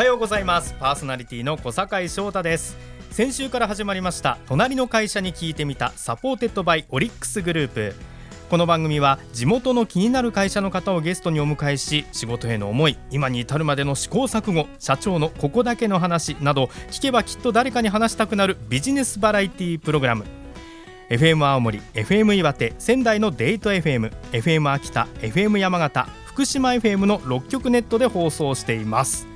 はようございます。パーソナリティの小坂井翔太です。先週から始まりました隣の会社に聞いてみた supported by オリックスグループ。この番組は地元の気になる会社の方をゲストにお迎えし仕事への思い今に至るまでの試行錯誤社長のここだけの話など聞けばきっと誰かに話したくなるビジネスバラエティプログラム。FM 青森 FM 岩手仙台のデート FM FM 秋田 FM 山形福島 FM の6局ネットで放送しています。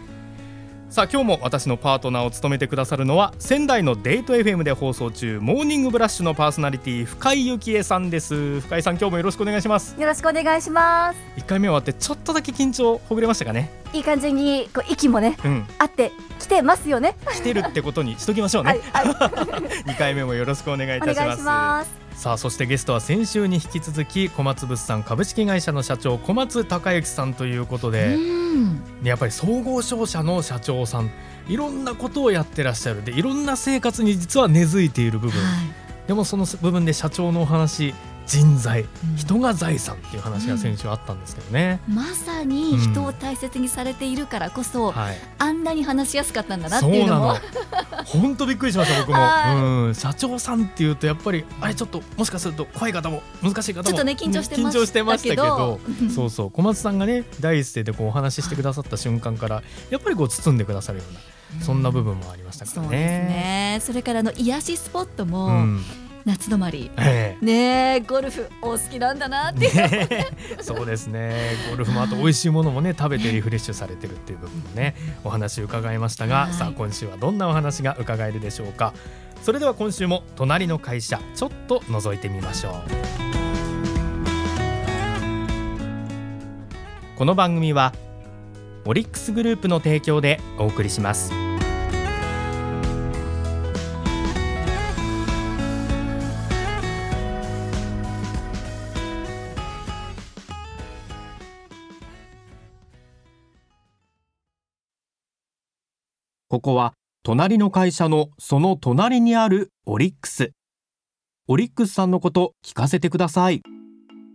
さあ今日も私のパートナーを務めてくださるのは仙台のデート FM で放送中モーニングブラッシュのパーソナリティ深井幸恵さんです。深井さん今日もよろしくお願いします。よろしくお願いします。一回目終わってちょっとだけ緊張ほぐれましたかね？いい感じにこう息もね、うん。あってきてますよね。来てるってことにしときましょうはいね、はい。二回目もよろしくお願いいお願いしたしますさあそしてゲストは先週に引き続き小松物産株式会社の社長小松隆之さんということで、うん。やっぱり総合商社の社長さんいろんなことをやってらっしゃる。でいろんな生活に実は根付いている部分、でもその部分で社長のお話人材うん。人が財産っていう話が先週あったんですけどね、まさに人を大切にされているからこそ、はい。あんなに話しやすかったんだなっていうのも。の。本当びっくりしました僕も、はい。うん、社長さんっていうとやっぱりあれちょっともしかすると怖い方も難しい方も。ちょっとね緊張してましたけど。そうそう。小松さんがね第一声でこうお話ししてくださった瞬間からやっぱりこう包んでくださるようなそんな部分もありましたからそうですね。ね。それからあの癒しスポットも、うん夏泊まり。えねえゴルフお好きなんだなって、えねえ。そうですね。ゴルフもあと美味しいものもね食べてリフレッシュされてるっていう部分もねお話伺いましたが、はい。さあ今週はどんなお話が伺えるでしょうか。それでは今週も隣の会社ちょっと覗いてみましょう。この番組はオリックスグループの提供でお送りしますここは隣の会社のその隣にあるオリックスオリックスさんのこと聞かせてください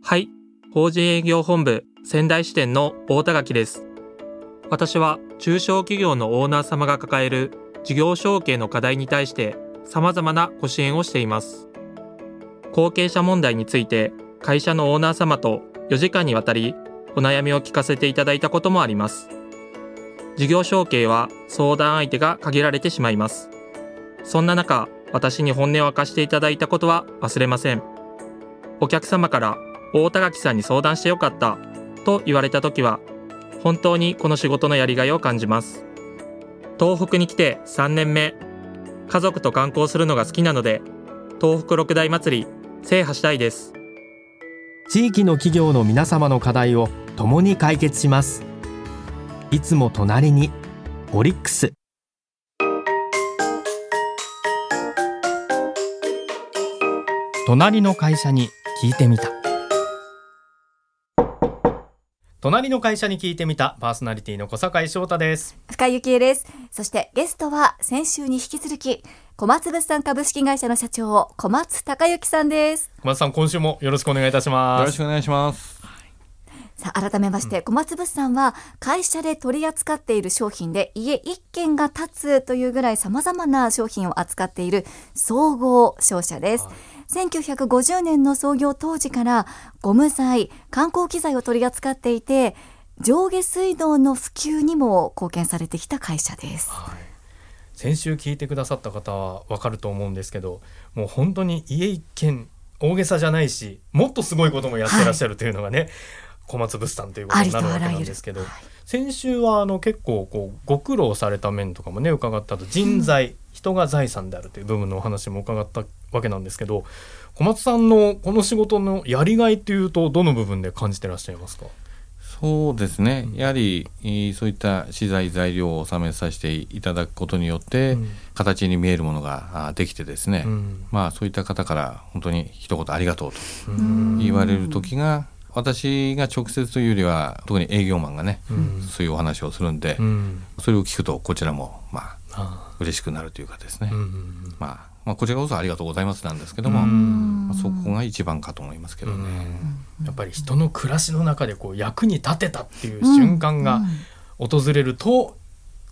はい、法人営業本部仙台支店の大田垣です。私は中小企業のオーナー様が抱える事業承継の課題に対して様々なご支援をしています。後継者問題について会社のオーナー様と4時間にわたりお悩みを聞かせていただいたこともあります。事業承継は相談相手が限られてしまいます。そんな中、私に本音を明かしていただいたことは忘れません。お客様から大田垣さんに相談してよかったと言われた時は本当にこの仕事のやりがいを感じます東北に来て3年目家族と観光するのが好きなので東北六大祭り制覇したいです地域の企業の皆様の課題を共に解決しますいつも隣にオリックス。隣の会社に聞いてみた。隣の会社に聞いてみたパーソナリティの小坂井翔太です。深井幸恵です。そしてゲストは先週に引き続き小松物産株式会社の社長小松隆之さんです。小松さん今週もよろしくお願いいたします。よろしくお願いします。さあ改めまして、小松物産は会社で取り扱っている商品で家一軒が建つというぐらい様々な商品を扱っている総合商社です。1950年の創業当時からゴム材、観光機材を取り扱っていて上下水道の普及にも貢献されてきた会社です。先週聞いてくださった方はわかると思うんですけどもう本当に家一軒大げさじゃないしもっとすごいこともやってらっしゃるというのがね、小松物産ということになるわけなんですけど、ありとあらゆる先週はあの結構こうご苦労された面とかもね伺ったと人材、人が財産であるという部分のお話も伺ったわけなんですけど小松さんのこの仕事のやりがいっていうとどの部分で感じてらっしゃいますか？そうですね。やはり、えーそういった資材材料を納めさせていただくことによって、うん。形に見えるものがあできてですね、うん。まあそういった方から本当に一言ありがとうとうん。言われる時が、私が直接というよりは特に営業マンがね、うん。そういうお話をするんで、うん。それを聞くとこちらもまああ嬉しくなるというかですね、あうんまあ、まあこちらこそありがとうございますなんですけども、うん。まあ、そこが一番かと思いますけどね。やっぱり人の暮らしの中でこう役に立てたっていう瞬間が訪れると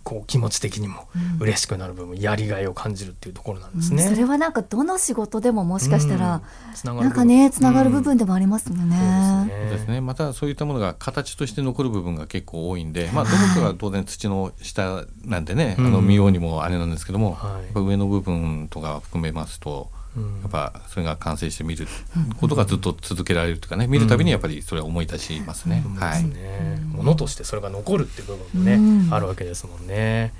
こう気持ち的にも嬉しくなる部分、やりがいを感じるっていうところなんですね。うん。それはなんかどの仕事でももしかしたら、つながるなんかねつながる部分でもありますよね。そうですね、またそういったものが形として残る部分が結構多いんで、まあ、土木は当然土の下なんでね、うん。あの見ようにもあれなんですけども、はい。やっぱ上の部分とか含めますとうんやっぱそれが完成して見ることがずっと続けられるというかね見るたびにやっぱりそれは思い出しますね。はい。そうですね。ものとしてそれが残るっていう部分もね、うん。あるわけですもんね。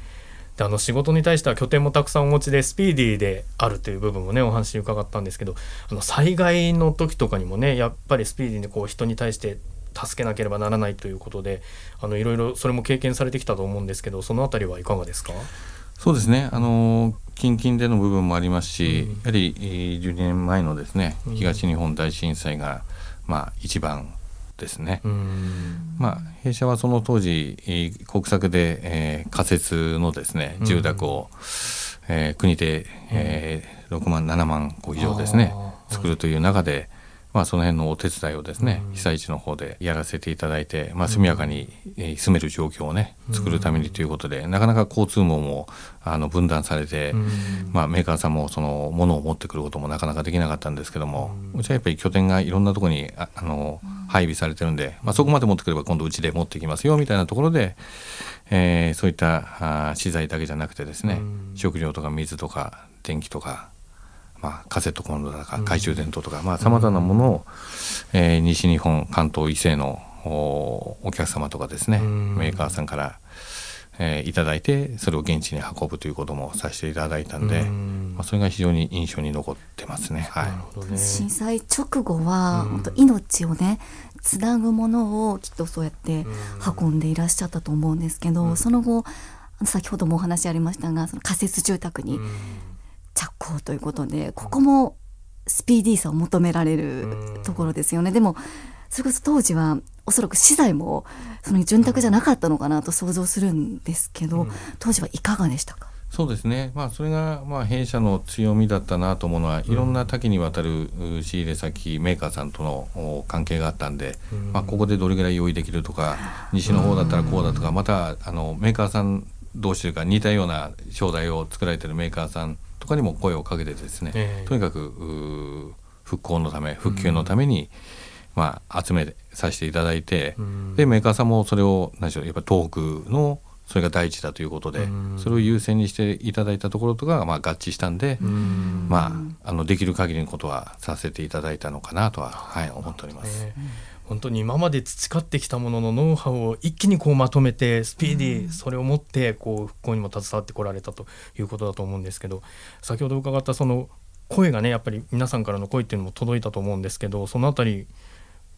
であの仕事に対しては拠点もたくさんお持ちでスピーディーであるという部分もねお話伺ったんですけどあの災害の時とかにもねやっぱりスピーディーにこう人に対して助けなければならないということであのいろいろそれも経験されてきたと思うんですけどそのあたりはいかがですか？そうですね、あの近々での部分もありますし、うん。やはりえー12年前のですねうん。東日本大震災が、まあ、一番ですね。うん。まあ、弊社はその当時、えー国策で、えー仮設のですねうん。住宅を、えー国で、えー6万7万戸以上ですね作るという中で、まあ、その辺のお手伝いをですね、うん。被災地の方でやらせていただいて、まあ、速やかに、えー住める状況をね作るためにということで、なかなか交通網もあの分断されて、うん。まあ、メーカーさんもそのものを持ってくることもなかなかできなかったんですけども、ううんちはやっぱり拠点がいろんなところにああの配備されてるんで、まあ、そこまで持ってくれば今度うちで持ってきますよみたいなところで、えーそういった資材だけじゃなくてですね、うん。食料とか水とか電気とか、まあ、カセットコンロとかうん。懐中電灯とかさまざ、まなものを、えー西日本関東以西のおお客様とかですね、うん。メーカーさんから、えーいただいてそれを現地に運ぶということもさせていただいたんで、うん。まあ、それが非常に印象に残ってますね。はい。ね。震災直後は、うん。本当命をねつなぐものをきっとそうやって運んでいらっしゃったと思うんですけど、うん。その後あの先ほどもお話ありましたがその仮設住宅にうん着工ということでここもスピーディーさを求められるところですよね。でもそれこそ当時はおそらく資材もその潤沢じゃなかったのかなと想像するんですけど、うん。当時はいかがでしたか？そうですね、まあ、それがまあ弊社の強みだったなと思うのは、いろんな多岐にわたるう仕入れ先メーカーさんとのお関係があったんで、うん。まあ、ここでどれぐらい用意できるとか西の方だったらこうだとかまたあのメーカーさん同士というか似たような商材を作られてるメーカーさんとかにも声をかけてですね、ええ。とにかくう復興のため復旧のために、まあ、集めさせていただいて、うん。でメーカーさんもそれを何でしょうやっぱ東北のそれが第一だということで、うん。それを優先にしていただいたところとかがまあ合致したんで、うん。まああのできる限りのことはさせていただいたのかなとは、はい、思っております。ね本当に今まで培ってきたもののノウハウを一気にこうまとめてスピーディーそれを持ってこう復興にも携わってこられたということだと思うんですけど先ほど伺ったその声がねやっぱり皆さんからの声っていうのも届いたと思うんですけどそのあたり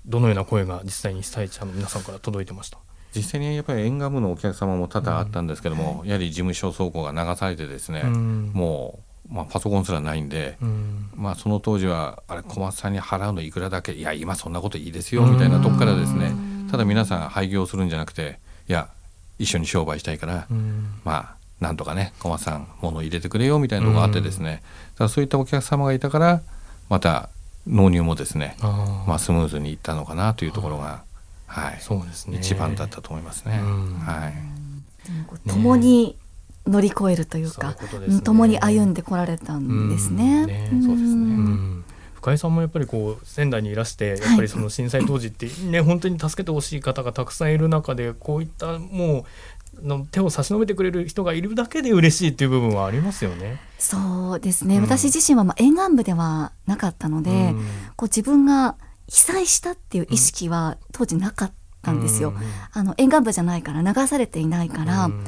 どのような声が実際に被災者の皆さんから届いてました？実際にやっぱり沿岸部のお客様も多々あったんですけども、やはり事務所倉庫が流されてですね、うん。もう、まあ、パソコンすらないんで、うん。まあ、その当時はあれ小松さんに払うのいくらだけいや今そんなこといいですよみたいなとこからですね。ただ皆さん廃業するんじゃなくていや一緒に商売したいから、うん。まあなんとかね小松さん物入れてくれよみたいなのがあってですね、だからそういったお客様がいたからまた納入もですね、まあ、スムーズにいったのかなというところが、はい、そうですね。一番だったと思いますね。うん。はい。共に乗り越えるというか、そうねうん共に歩んでこられたんですね。うん。ねんそうですね。うん。深井さんもやっぱりこう仙台にいらしてやっぱりその震災当時ってね本当に助けてほしい方がたくさんいる中でこういったもうの手を差し伸べてくれる人がいるだけで嬉しいっていう部分はありますよね。そうですね、うん。私自身はまあ沿岸部ではなかったので、うん。こう自分が被災したっていう意識は当時なかったんですよ。うん。あの沿岸部じゃないから流されていないから、うん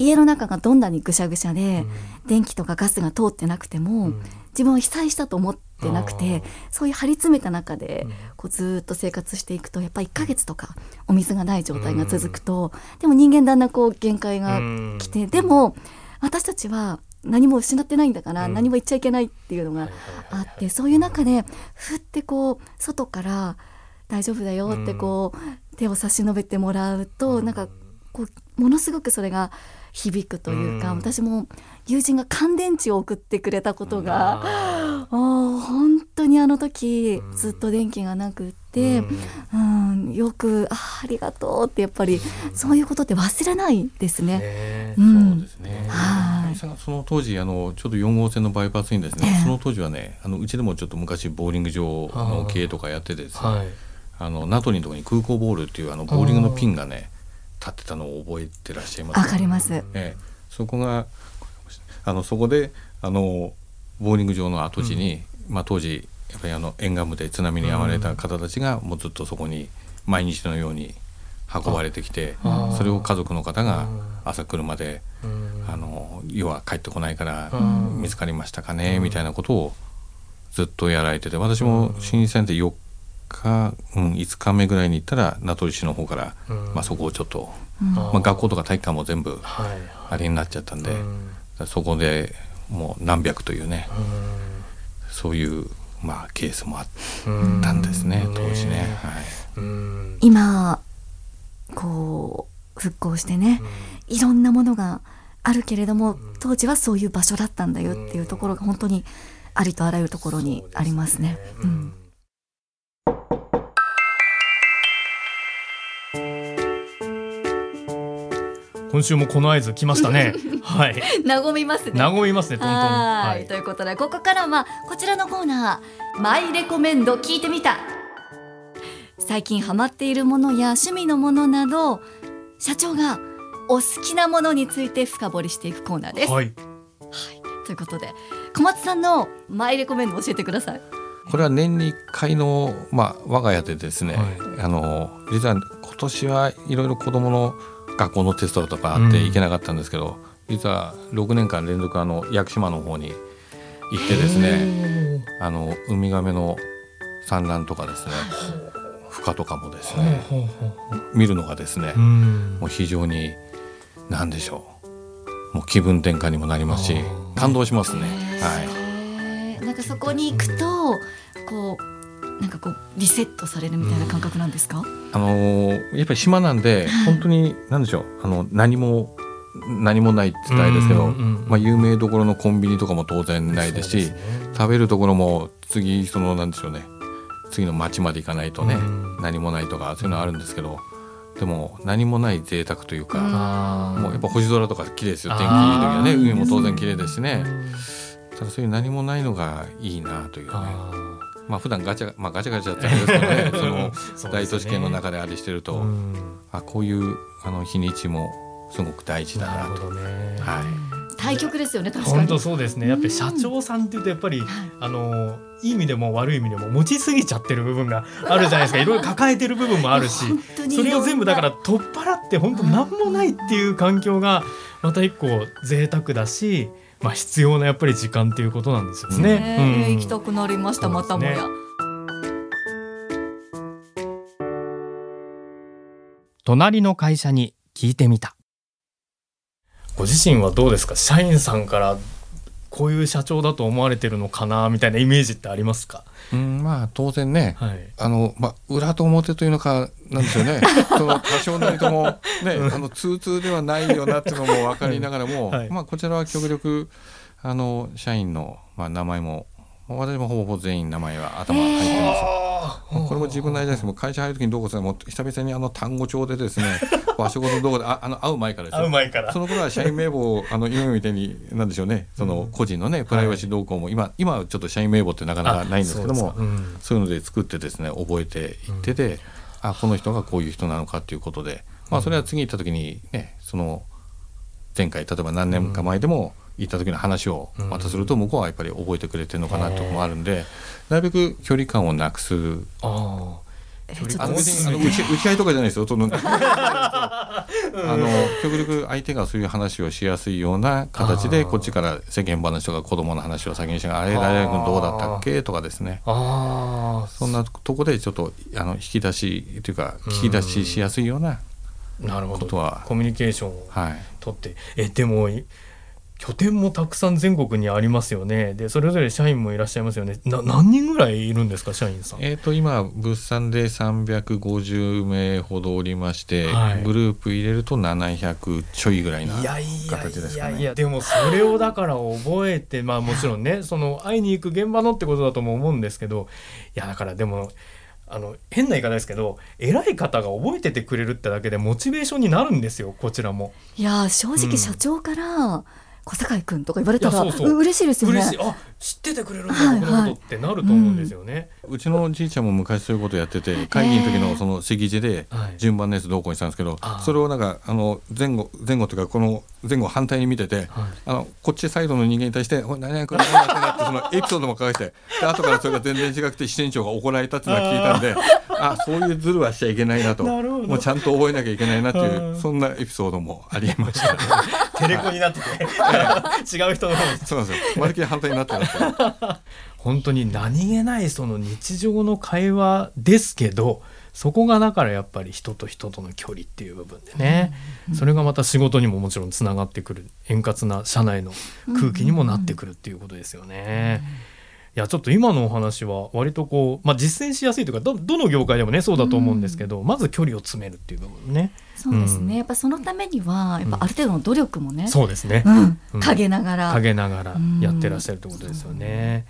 家の中がどんなにぐしゃぐしゃで、うん。電気とかガスが通ってなくても、うん。自分は被災したと思ってなくてそういう張り詰めた中で、うん。こうずーっと生活していくとやっぱり1ヶ月とかお水がない状態が続くと、でも人間だんだんこう限界が来て、でも私たちは何も失ってないんだから、うん。何も言っちゃいけないっていうのがあって、そういう中でふってこう外から大丈夫だよってこう、手を差し伸べてもらうと、なんかこうものすごくそれが響くというか、うん。私も友人が乾電池を送ってくれたことが、う本当にあの時うん。ずっと電気がなくって、うん。うんんよくあありがとうってやっぱりそういうことって忘れないですね。そうですね。はい。さその当時あのちょうど4号線のバイパスにですね、ええ。その当時はねあのうちでもちょっと昔ボーリング場の経営とかやっててですね、はい。あの名取のところに空港ボールっていうあのボーリングのピンがね立ってたのを覚えてらっしゃいます？わかります。ええ、そこがあのそこであのボーリング場の跡地に、まあ、当時やっぱりあの沿岸部で津波に遭われた方たちがもうずっとそこに毎日のように運ばれてきてあそれを家族の方がうん朝車でうん。あの要は帰ってこないからうん見つかりましたかねみたいなことをずっとやられてて私も新鮮で4日、うん、5日目ぐらいに行ったら名取市の方から、うん。まあ、そこをちょっと、うん。まあ、学校とか体育館も全部はい。あれになっちゃったんで、うん。そこでもう何百というねうそういう、まあ、ケースもあっんたんですね、うん。当時ね。はい。うん。今こう復興してねいろんなものがあるけれども当時はそういう場所だったんだよっていうところが本当にありとあらゆるところにありますね。そうで今週もこの合図来ましたね。はい。和みますね。和みますね、トントン。ははいい。ということでここからはこちらのコーナー「マイレコメンド聞いてみた」最近ハマっているものや趣味のものなど社長がお好きなものについて深掘りしていくコーナーです。はい。ということで小松さんのマイレコメンド教えてください。これは年に1回の、まあ、我が家でですね、はいあの実は今年はいろいろ子どもの学校のテストとかあってうん。行けなかったんですけど、実は6年間連続あの屋久島の方に行ってですねあのウミガメの産卵とかですね孵化とかもですね見るのがですね、うん。もう非常に何でしょう。もう気分転換にもなりますし感動しますね。はい。なんかそこに行くとこうなんかこうリセットされるみたいな感覚なんですか？あのーやっぱり島なんで本当に何でしょうあの何も何もないって言ったらあれですけど、うんうんうんまあ、有名どころのコンビニとかも当然ないですしね。食べるところも次そのなんでしょうね。次の町まで行かないとね、うん。何もないとかそういうのはあるんですけどでも何もない贅沢というか、もうやっぱ星空とか綺麗ですよ。天気いい時はね海も当然綺麗ですしね。うんただそういう何もないのがいいなというね。あまあ普段ガチャまあガチャガチャってあれですけどね そのー大都市圏の中であれしてると、うんあこういうあの日にちもすごく大事だななと。るほどね。はい対局ですよね確かに本当。そうですね。やっぱり社長さんっていうとやっぱりあのいい意味でも悪い意味でも持ちすぎちゃってる部分があるじゃないですか。いろいろ抱えてる部分もあるし、それを全部だからい取っ払って本当何もないっていう環境がまた一個贅沢だし、まあ必要なやっぱり時間っていうことなんですよね。ねうん行きたくなりましたまたもや。隣の会社に聞いてみたご自身はどうですか？社員さんからこういう社長だと思われてるのかなみたいなイメージってありますか？うんまあ当然ねはい。あの、まあ、裏と表というのかなんですよね。その多少なりとも、ね、あの通通ではないよなっていうのも分かりながらも、はい。まあ、こちらは極力あの社員の、まあ、名前も私もほぼほぼ全員名前は頭入ってます。まあこれも自分の間です。けど会社入る時にどうこうするもう久々にあの単語帳でですね 場所ごとどこでああの会う前からですよ。会う前から。その頃は社員名簿をあの今みたいになんでしょうね。その個人のねプライバシー動向も今今はちょっと社員名簿ってなかなかないんですけどもあそうですか。そういうので作ってですね覚えていってで、あこの人がこういう人なのかっていうことで、まあ、それは次行った時にねその前回例えば何年か前でも行った時の話をまたすると向こうはやっぱり覚えてくれてるのかなってとこもあるん。でなるべく距離感をなくす。うんあ。えちょっとあの別にあの打ち打ち合いとかじゃないですよその あの極力相手がそういう話をしやすいような形でこっちから世間話とか子供の話を先にしてあれ誰々君どうだったっけとかですね。ああそんなとこでちょっとあの引き出しというか聞き出ししやすいようななるほど。ことは。コミュニケーションをはい。取って。えでもい拠点もたくさん全国にありますよね。でそれぞれ社員もいらっしゃいますよね。な何人ぐらいいるんですか社員さん。えー、と今物産で350名ほどおりまして、はい。グループ入れると700ちょいぐらいないやいやい形ですかね。やいやでもそれをだから覚えてまあもちろんねその会いに行く現場のってことだとも思うんですけどいやだからでもあの変な言い方ですけど偉い方が覚えててくれるってだけでモチベーションになるんですよこちらも。いや正直社長から、小坂井君とか言われたらそうそう。う嬉しいですよね。あ知っててくれるんだ、はいこのことってなると思うんですよね。うちのじいちゃんも昔そういうことやってて会議の時のその席次ではい。順番のやつどうこうにしたんですけど、それをなんかあの前後前後というかこの前後反対に見てて、はい。あのこっちサイドの人間に対して「おい何々君何々君」ってそのエピソードも書かしてで後からそれが全然違くて支店長が怒られたっていうのは聞いたんであそういうズルはしちゃいけないなと。もうちゃんと覚えなきゃいけないなっていうん。うそんなエピソードもありました、テレコになってて。違う人の方。にそうなんですよ。まるっきり反対になってなって。本当に何気ないその日常の会話ですけどそこがだからやっぱり人と人との距離っていう部分でね、それがまた仕事にももちろんつながってくる円滑な社内の空気にもなってくるっていうことですよね。いやちょっと今のお話は割とこう、まあ、実践しやすいというかどどの業界でもねそうだと思うんですけど、まず距離を詰めるっていう部分ね。そうですね、うん。やっぱそのためにはやっぱある程度の努力もね、そうですね、うん。うん。陰ながら。陰ながらやってらっしゃるってことですよね。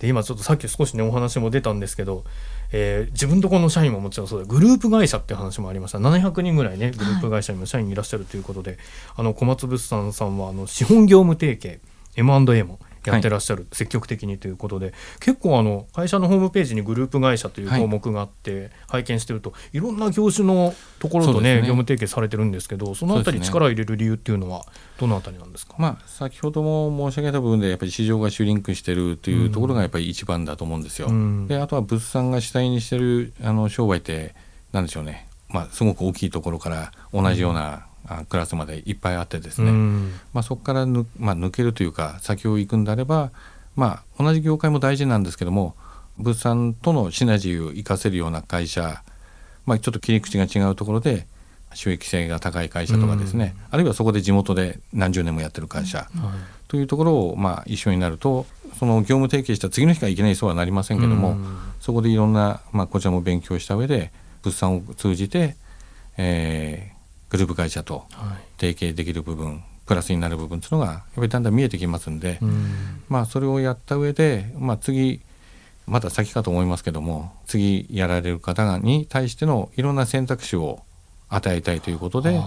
で今ちょっとさっき少しねお話も出たんですけど、えー自分とこの社員ももちろんそうだ。グループ会社っていう話もありました。700人ぐらいねグループ会社にも社員いらっしゃるということで、あの小松物産さんはあの資本業務提携 M&A もやってらっしゃる、積極的にということで。結構あの会社のホームページにグループ会社という項目があって、拝見してるといろんな業種のところとねね。業務提携されてるんですけどそのあたり力を入れる理由っていうのはどのあたりなんですか、まあ、先ほども申し上げた部分でやっぱり市場がシュリンクしてるというところがやっぱり一番だと思うんですよ。うん。であとは物産が主体にしてるあの商売ってなんでしょうね、まあ、すごく大きいところから同じような、あクラスまでいっぱいあってですね、うん。まあ、そこからぬ、まあ、抜けるというか先を行くんであれば、まあ、同じ業界も大事なんですけども物産とのシナジーを生かせるような会社、まあ、ちょっと切り口が違うところで収益性が高い会社とかですね、あるいはそこで地元で何十年もやってる会社、はい。というところをまあ一緒になるとその業務提携した次の日からいきなりそうはなりませんけども、うん。そこでいろんな、まあ、こちらも勉強した上で物産を通じて、えーグループ会社とはい。提携できる部分プラスになる部分というのがやっぱりだんだん見えてきますんで、うん。まあそれをやった上で、まあ、次まだ先かと思いますけども次やられる方に対してのいろんな選択肢を与えたいということで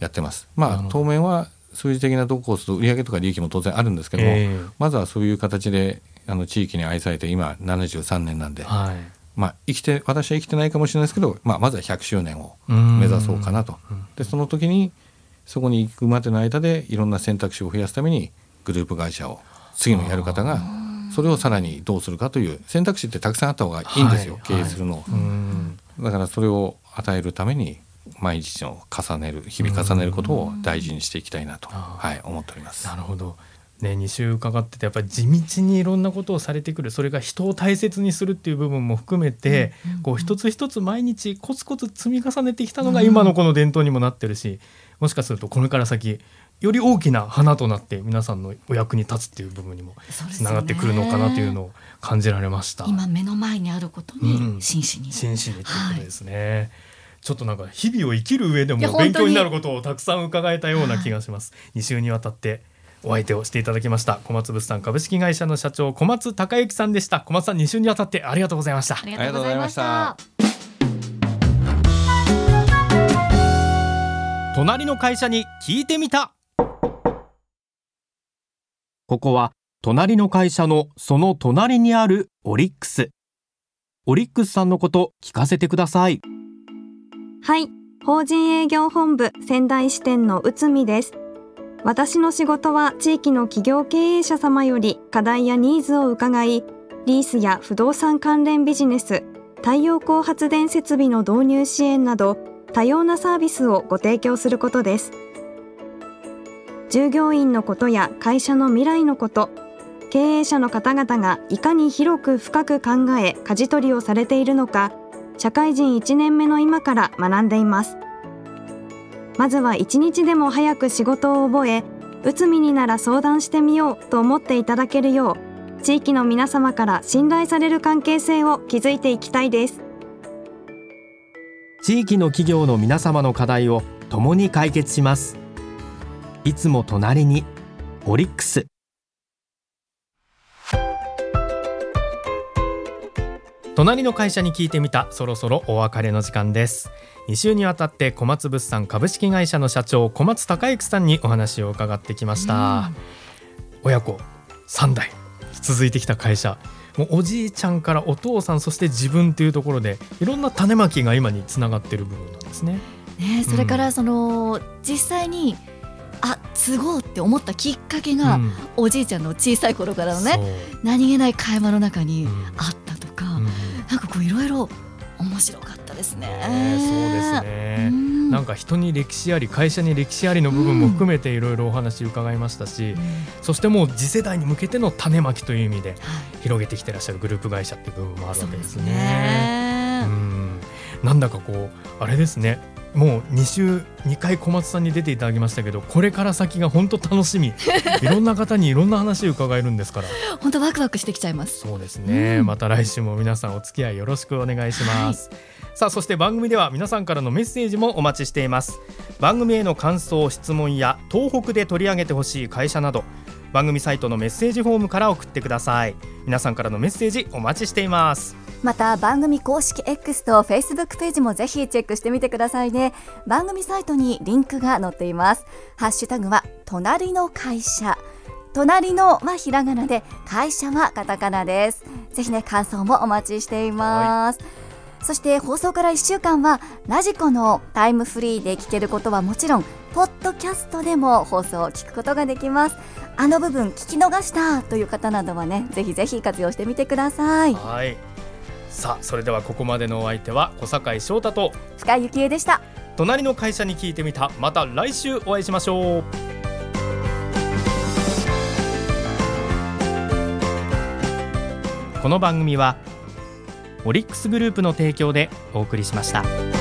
やってます。まあ当面は数字的などこをすると売上とか利益も当然あるんですけども、ええ。まずはそういう形であの地域に愛されて今73年なんで、はいまあ、生きて私は生きてないかもしれないですけど、まあ、まずは100周年をうん。目指そうかなと。うん。でその時にそこに行くまでの間でいろんな選択肢を増やすためにグループ会社を次のやる方がそれをさらにどうするかという選択肢ってたくさんあった方がいいんですよ、はい。経営するの。を、うん。だからそれを与えるために毎日の重ねる日々重ねることを大事にしていきたいなと、あはい、思っております。なるほど。ね、2週伺っててやっぱり地道にいろんなことをされてくるそれが人を大切にするっていう部分も含めて、こう一つ一つ毎日コツコツ積み重ねてきたのが今のこの伝統にもなってるしもしかするとこれから先より大きな花となって皆さんのお役に立つっていう部分にもつながってくるのかなというのを感じられました。今目の前にあることうんに真摯に、真摯にということですね。ちょっとなんか日々を生きる上でも勉強になることをたくさん伺えたような気がします。2週にわたってお相手をしていただきました小松物産株式会社の社長小松孝之さんでした。小松さん2週にわたってありがとうございましたあ。りがとうございました隣の会社に聞いてみた。ここは隣の会社のその隣にあるオリックス。オリックスさんのこと聞かせてください。はい、法人営業本部仙台支店の内海です。私の仕事は地域の企業経営者様より課題やニーズを伺い、リースや不動産関連ビジネス、太陽光発電設備の導入支援など多様なサービスをご提供することです。従業員のことや会社の未来のこと、経営者の方々がいかに広く深く考え舵取りをされているのか、社会人1年目の今から学んでいますまずは一日でも早く仕事を覚え内海になら相談してみようと思っていただけるよう地域の皆様から信頼される関係性を築いていきたいです。地域の企業の皆様の課題を共に解決します。いつも隣にオリックス。隣の会社に聞いてみた。そろそろお別れの時間です。2週にわたって小松物産株式会社の社長小松孝之さんにお話を伺ってきました、親子3代続いてきた会社。もうおじいちゃんからお父さんそして自分というところでいろんな種まきが今につながっている部分なんですね。ね、それからその、実際にあ継ごうって思ったきっかけが、うん。おじいちゃんの小さい頃からのね何気ない会話の中にうん。あったとか、うんなんかこういろいろ面白かったですね。ねそうですね。うん。なんか人に歴史あり会社に歴史ありの部分も含めていろいろお話伺いましたし、うん。そしてもう次世代に向けての種まきという意味ではい。広げてきてらっしゃるグループ会社っていう部分もあるわけですね。ね。う。ん。なんだかこうあれですねもう2週2回小松さんに出ていただきましたけどこれから先が本当楽しみ。いろんな方にいろんな話を伺えるんですから。本当ワクワクしてきちゃいます。そうですね、うん。また来週も皆さんお付き合いよろしくお願いします、さあそして番組では皆さんからのメッセージもお待ちしています。番組への感想質問や東北で取り上げてほしい会社など番組サイトのメッセージフォームから送ってください。皆さんからのメッセージお待ちしています。また番組公式 X と Facebook ページもぜひチェックしてみてくださいね。番組サイトにリンクが載っています。ハッシュタグは隣の会社。隣のはひらがなで会社はカタカナです。ぜひね感想もお待ちしています、そして放送から1週間はラジコのタイムフリーで聞けることはもちろんポッドキャストでも放送を聞くことができます。あの部分聞き逃したという方などはねぜひぜひ活用してみてください。はいさあそれではここまでのお相手は小坂翔太と深井幸恵でした。隣の会社に聞いてみた。また来週お会いしましょう。この番組はオリックスグループの提供でお送りしました。